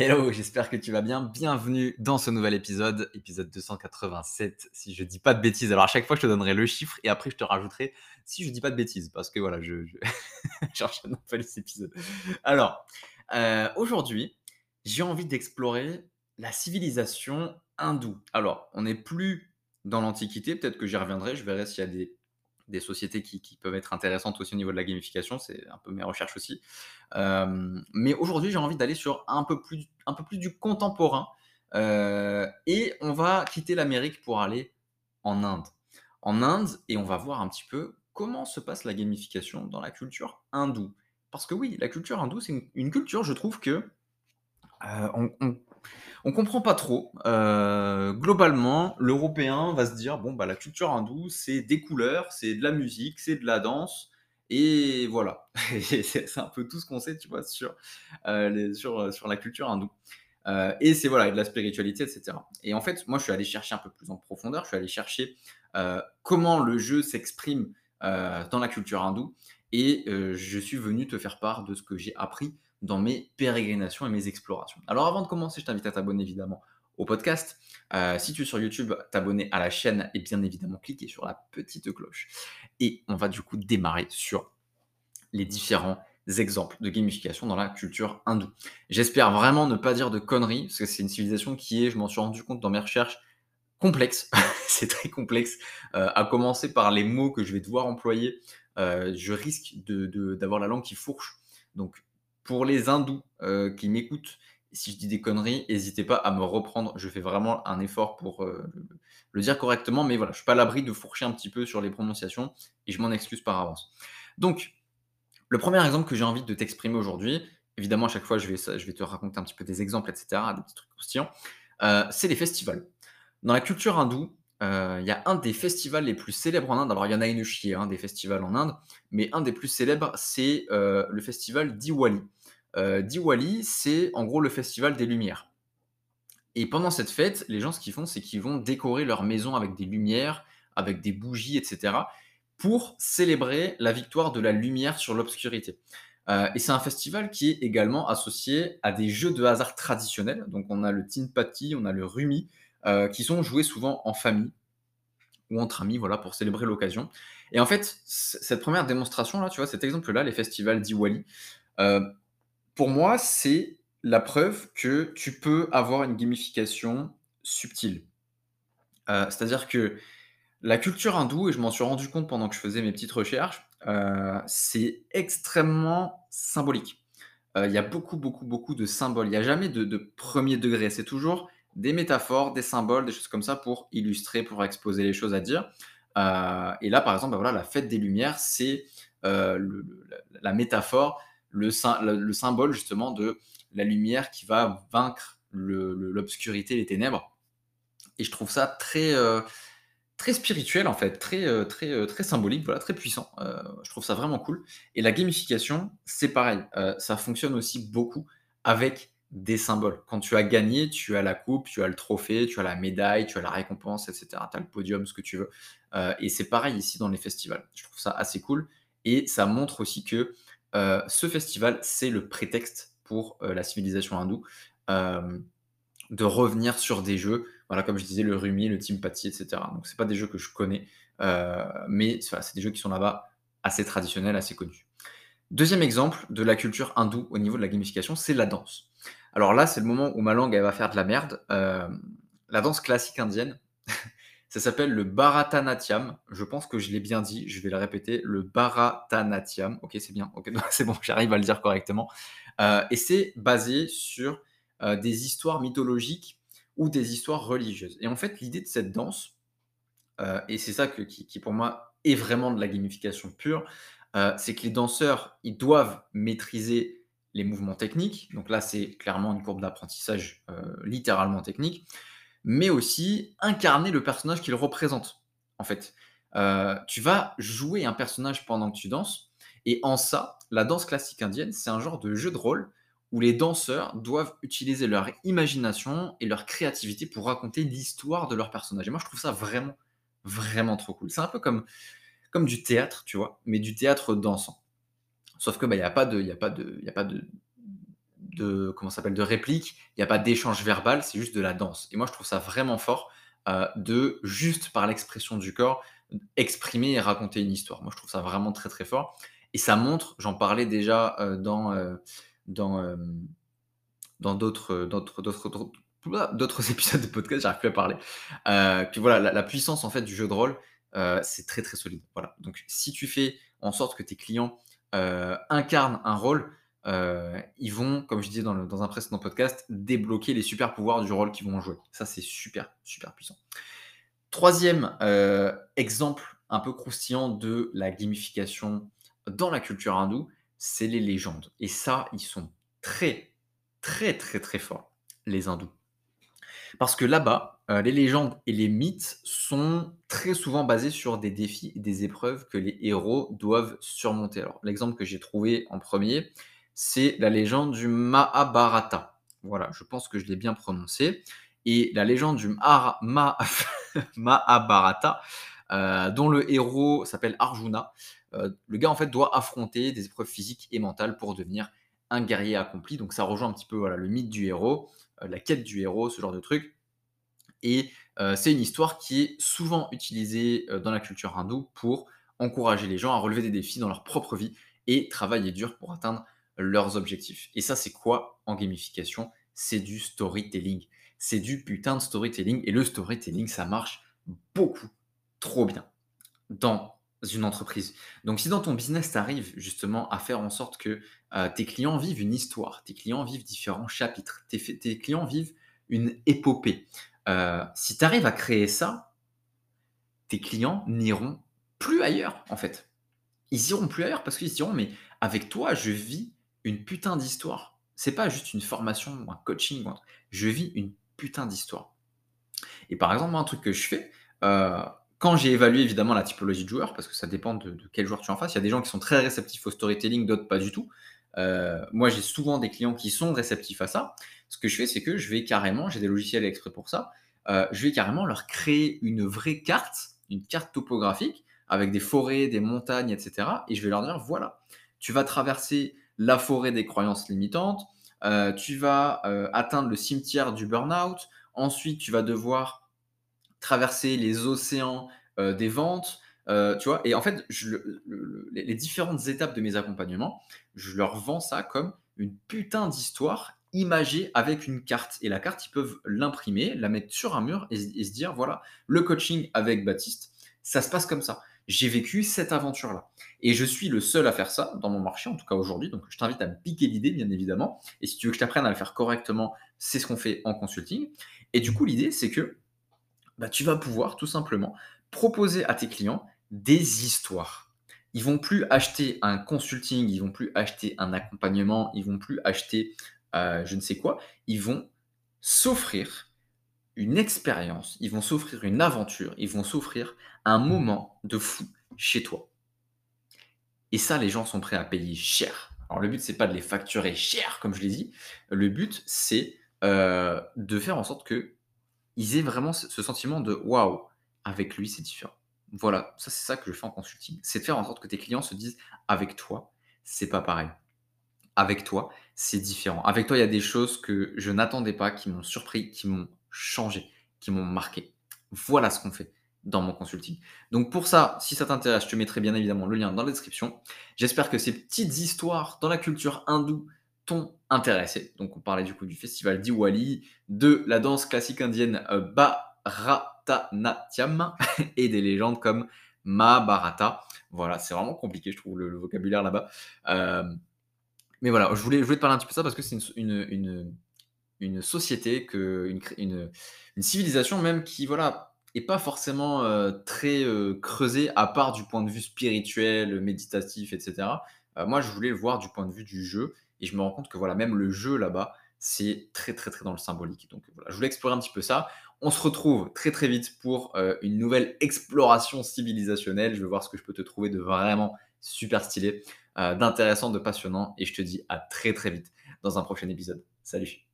Hello, j'espère que tu vas bien. Bienvenue dans ce nouvel épisode, épisode 287, si je dis pas de bêtises. Alors à chaque fois, je te donnerai le chiffre et après, je te rajouterai si je dis pas de bêtises, parce que voilà, je, je... j'enchaîne un peu les épisodes. Alors, euh, aujourd'hui, j'ai envie d'explorer la civilisation hindoue. Alors, on n'est plus dans l'Antiquité, peut-être que j'y reviendrai, je verrai s'il y a des des sociétés qui, peuvent être intéressantes aussi au niveau de la gamification, c'est un peu mes recherches aussi. Euh, mais aujourd'hui, j'ai envie d'aller sur un peu, plus, un peu plus du contemporain. Euh, et on va quitter l'Amérique pour aller en Inde. En Inde, et on va voir un petit peu comment se passe la gamification dans la culture hindoue. Parce que oui, la culture hindoue, c'est une, culture, je trouve que euh, on, on comprend pas trop. Euh, globalement, l'Européen va se dire bon bah la culture hindoue c'est des couleurs, c'est de la musique, c'est de la danse et voilà. c'est un peu tout ce qu'on sait, tu vois, sur euh, sur, sur la culture hindoue. Euh, et c'est voilà de la spiritualité, etc. Et en fait, moi je suis allé chercher un peu plus en profondeur. Je suis allé chercher comment le jeu s'exprime dans la culture hindoue et je suis venu te faire part de ce que j'ai appris dans mes pérégrinations et mes explorations. Alors avant de commencer, je t'invite à t'abonner évidemment au podcast. Si tu es sur YouTube, t'abonner à la chaîne et bien évidemment cliquer sur la petite cloche. Et on va du coup démarrer sur les différents exemples de gamification dans la culture hindoue. J'espère vraiment ne pas dire de conneries, parce que c'est une civilisation qui est, je m'en suis rendu compte dans mes recherches, complexe. c'est très complexe, à commencer par les mots que je vais devoir employer. Euh, je risque d'avoir de, la langue qui fourche. Donc pour les hindous euh, qui m'écoutent, si je dis des conneries, n'hésitez pas à me reprendre. Je fais vraiment un effort pour euh, le dire correctement, mais voilà, je suis pas à l'abri de fourcher un petit peu sur les prononciations et je m'en excuse par avance. Donc, le premier exemple que j'ai envie de t'exprimer aujourd'hui, évidemment, à chaque fois, je vais, je vais te raconter un petit peu des exemples, etc., des petits trucs croustillants, c'est les festivals. Dans la culture hindoue, il y a un des festivals les plus célèbres en Inde. Alors, il y en a une chier, hein, des festivals en Inde, mais un des plus célèbres, c'est le festival Diwali. Euh, Diwali, c'est en gros le festival des lumières. Et pendant cette fête, les gens, ce qu'ils font, c'est qu'ils vont décorer leur maison avec des lumières, avec des bougies, etc., pour célébrer la victoire de la lumière sur l'obscurité. Euh, et c'est un festival qui est également associé à des jeux de hasard traditionnels. Donc on a le Tin Patti, on a le Rumi, euh, qui sont joués souvent en famille ou entre amis, voilà, pour célébrer l'occasion. Et en fait, cette première démonstration là, tu vois, cet exemple-là, les festivals Diwali, pour moi, c'est la preuve que tu peux avoir une gamification subtile. Euh, c'est-à-dire que la culture hindoue, et je m'en suis rendu compte pendant que je faisais mes petites recherches, euh, c'est extrêmement symbolique. Euh, il y a beaucoup, beaucoup, beaucoup de symboles. Il n'y a jamais de, premier degré. C'est toujours des métaphores, des symboles, des choses comme ça pour illustrer, pour exposer les choses à dire. et là, par exemple, bah voilà, la fête des Lumières, c'est la métaphore le, le, symbole justement de la lumière qui va vaincre l'obscurité, les ténèbres. Et je trouve ça très, euh, très spirituel en fait, très, euh, très, euh, très symbolique, voilà, très puissant. je trouve ça vraiment cool. Et la gamification, c'est pareil, ça fonctionne aussi beaucoup avec des symboles. Quand tu as gagné, tu as la coupe, tu as le trophée, tu as la médaille, tu as la récompense, etc. Tu as le podium, ce que tu veux. et c'est pareil ici dans les festivals. Je trouve ça assez cool. Et ça montre aussi que euh, ce festival, c'est le prétexte pour euh, la civilisation hindoue euh, de revenir sur des jeux, voilà, comme je disais, le Rumi, le Team Patty, etc. Donc, c'est pas des jeux que je connais, mais c'est des jeux qui sont là-bas assez traditionnels, assez connus. Deuxième exemple de la culture hindoue au niveau de la gamification, c'est la danse. Alors là, c'est le moment où ma langue va faire de la merde. la danse classique indienne, ça s'appelle le Bharatanatyam. Je pense que je l'ai bien dit. Je vais le répéter. Le Bharatanatyam. Ok, c'est bien. C'est bon. J'arrive à le dire correctement. Euh, et c'est basé sur euh, des histoires mythologiques ou des histoires religieuses. Et en fait, l'idée de cette danse, euh, et c'est ça qui, qui, pour moi est vraiment de la gamification pure, c'est que les danseurs, ils doivent maîtriser les mouvements techniques. Donc là, c'est clairement une courbe d'apprentissage littéralement technique mais aussi incarner le personnage qu'il représente. En fait, euh, tu vas jouer un personnage pendant que tu danses, et en ça, la danse classique indienne, c'est un genre de jeu de rôle où les danseurs doivent utiliser leur imagination et leur créativité pour raconter l'histoire de leur personnage. Et moi, je trouve ça vraiment, vraiment trop cool. C'est un peu comme, comme du théâtre, tu vois, mais du théâtre dansant. Sauf que, bah, il n'y a pas de, y a pas de, y a pas de, de comment s'appelle de réplique, il n'y a pas d'échange verbal, c'est juste de la danse. Et moi, je trouve ça vraiment fort euh, de juste par l'expression du corps exprimer et raconter une histoire. Moi, je trouve ça vraiment très très fort. Et ça montre, j'en parlais déjà euh, dans euh, dans dans d'autres d'autres d'autres d'autres épisodes de podcast, j'arrive plus à parler. que voilà, la, la, puissance en fait du jeu de rôle, c'est très très solide. Voilà. Donc, si tu fais en sorte que tes clients incarnent un rôle, euh, ils vont, comme je disais dans, un précédent podcast, débloquer les super pouvoirs du rôle qu'ils vont jouer. Ça, c'est super, super puissant. Troisième euh, exemple un peu croustillant de la gamification dans la culture hindoue, c'est les légendes. Et ça, ils sont très, très, très, très forts, les hindous. Parce que là-bas, euh, les légendes et les mythes sont très souvent basés sur des défis et des épreuves que les héros doivent surmonter. Alors, l'exemple que j'ai trouvé en premier, c'est la légende du Mahabharata. Voilà, je pense que je l'ai bien prononcé. Et la légende du Mahabharata, euh, dont le héros s'appelle Arjuna, euh, le gars en fait doit affronter des épreuves physiques et mentales pour devenir un guerrier accompli. Donc ça rejoint un petit peu voilà, le mythe du héros, la quête du héros, ce genre de truc. Et c'est une histoire qui est souvent utilisée dans la culture hindoue pour encourager les gens à relever des défis dans leur propre vie et travailler dur pour atteindre leurs objectifs. Et ça, c'est quoi en gamification? C'est du storytelling. C'est du putain de storytelling. Et le storytelling, ça marche beaucoup trop bien dans une entreprise. Donc si dans ton business, tu arrives justement à faire en sorte que euh, tes clients vivent une histoire, tes clients vivent différents chapitres, tes, clients vivent une épopée, euh, si tu arrives à créer ça, tes clients n'iront plus ailleurs en fait. Ils iront plus ailleurs parce qu'ils diront mais avec toi, je vis une putain d'histoire. C'est pas juste une formation ou un coaching. Je vis une putain d'histoire. Et par exemple, un truc que je fais, euh, quand j'ai évalué évidemment la typologie de joueurs, parce que ça dépend de, quel joueur tu en face, il y a des gens qui sont très réceptifs au storytelling, d'autres pas du tout. Euh, moi, j'ai souvent des clients qui sont réceptifs à ça. Ce que je fais, c'est que je vais carrément, j'ai des logiciels exprès pour ça, euh, je vais carrément leur créer une vraie carte, une carte topographique avec des forêts, des montagnes, etc. Et je vais leur dire voilà, tu vas traverser la forêt des croyances limitantes, euh, tu vas atteindre le cimetière du burn-out, ensuite tu vas devoir traverser les océans des ventes, tu vois, et en fait, les différentes étapes de mes accompagnements, je leur vends ça comme une putain d'histoire imagée avec une carte. Et la carte, ils peuvent l'imprimer, la mettre sur un mur et, et se dire, voilà, le coaching avec Baptiste, ça se passe comme ça j'ai vécu cette aventure-là. Et je suis le seul à faire ça dans mon marché, en tout cas aujourd'hui. Donc, je t'invite à me piquer l'idée, bien évidemment. Et si tu veux que je t'apprenne à le faire correctement, c'est ce qu'on fait en consulting. Et du coup, l'idée, c'est que bah, tu vas pouvoir tout simplement proposer à tes clients des histoires. Ils vont plus acheter un consulting, ils vont plus acheter un accompagnement, ils vont plus acheter euh, je ne sais quoi. Ils vont s'offrir une expérience, ils vont s'offrir une aventure, ils vont s'offrir un moment de fou chez toi. Et ça, les gens sont prêts à payer cher. Alors le but, c'est pas de les facturer cher, comme je l'ai dit. Le but, c'est euh, de faire en sorte que ils aient vraiment ce sentiment de waouh, avec lui, c'est différent. Voilà, ça c'est ça que je fais en consulting. C'est de faire en sorte que tes clients se disent avec toi, c'est pas pareil. Avec toi, c'est différent. Avec toi, il y a des choses que je n'attendais pas, qui m'ont surpris, qui m'ont changé, qui m'ont marqué. Voilà ce qu'on fait dans mon consulting. Donc pour ça, si ça t'intéresse, je te mettrai bien évidemment le lien dans la description. J'espère que ces petites histoires dans la culture hindoue t'ont intéressé. Donc on parlait du coup du festival Diwali, de la danse classique indienne euh, Bharatanatyam et des légendes comme Mahabharata. Voilà, c'est vraiment compliqué, je trouve, le, vocabulaire là-bas. Euh, mais voilà, je voulais, je voulais te parler un petit peu ça parce que c'est une, une une société, que, une, une, une, civilisation même qui voilà est pas forcément euh, très creusée à part du point de vue spirituel, méditatif, etc. Moi, je voulais le voir du point de vue du jeu et je me rends compte que voilà même le jeu là-bas c'est très très très dans le symbolique. Donc voilà, je voulais explorer un petit peu ça. On se retrouve très très vite pour une nouvelle exploration civilisationnelle. Je vais voir ce que je peux te trouver de vraiment super stylé, d'intéressant, de passionnant. Et je te dis à très très vite dans un prochain épisode. Salut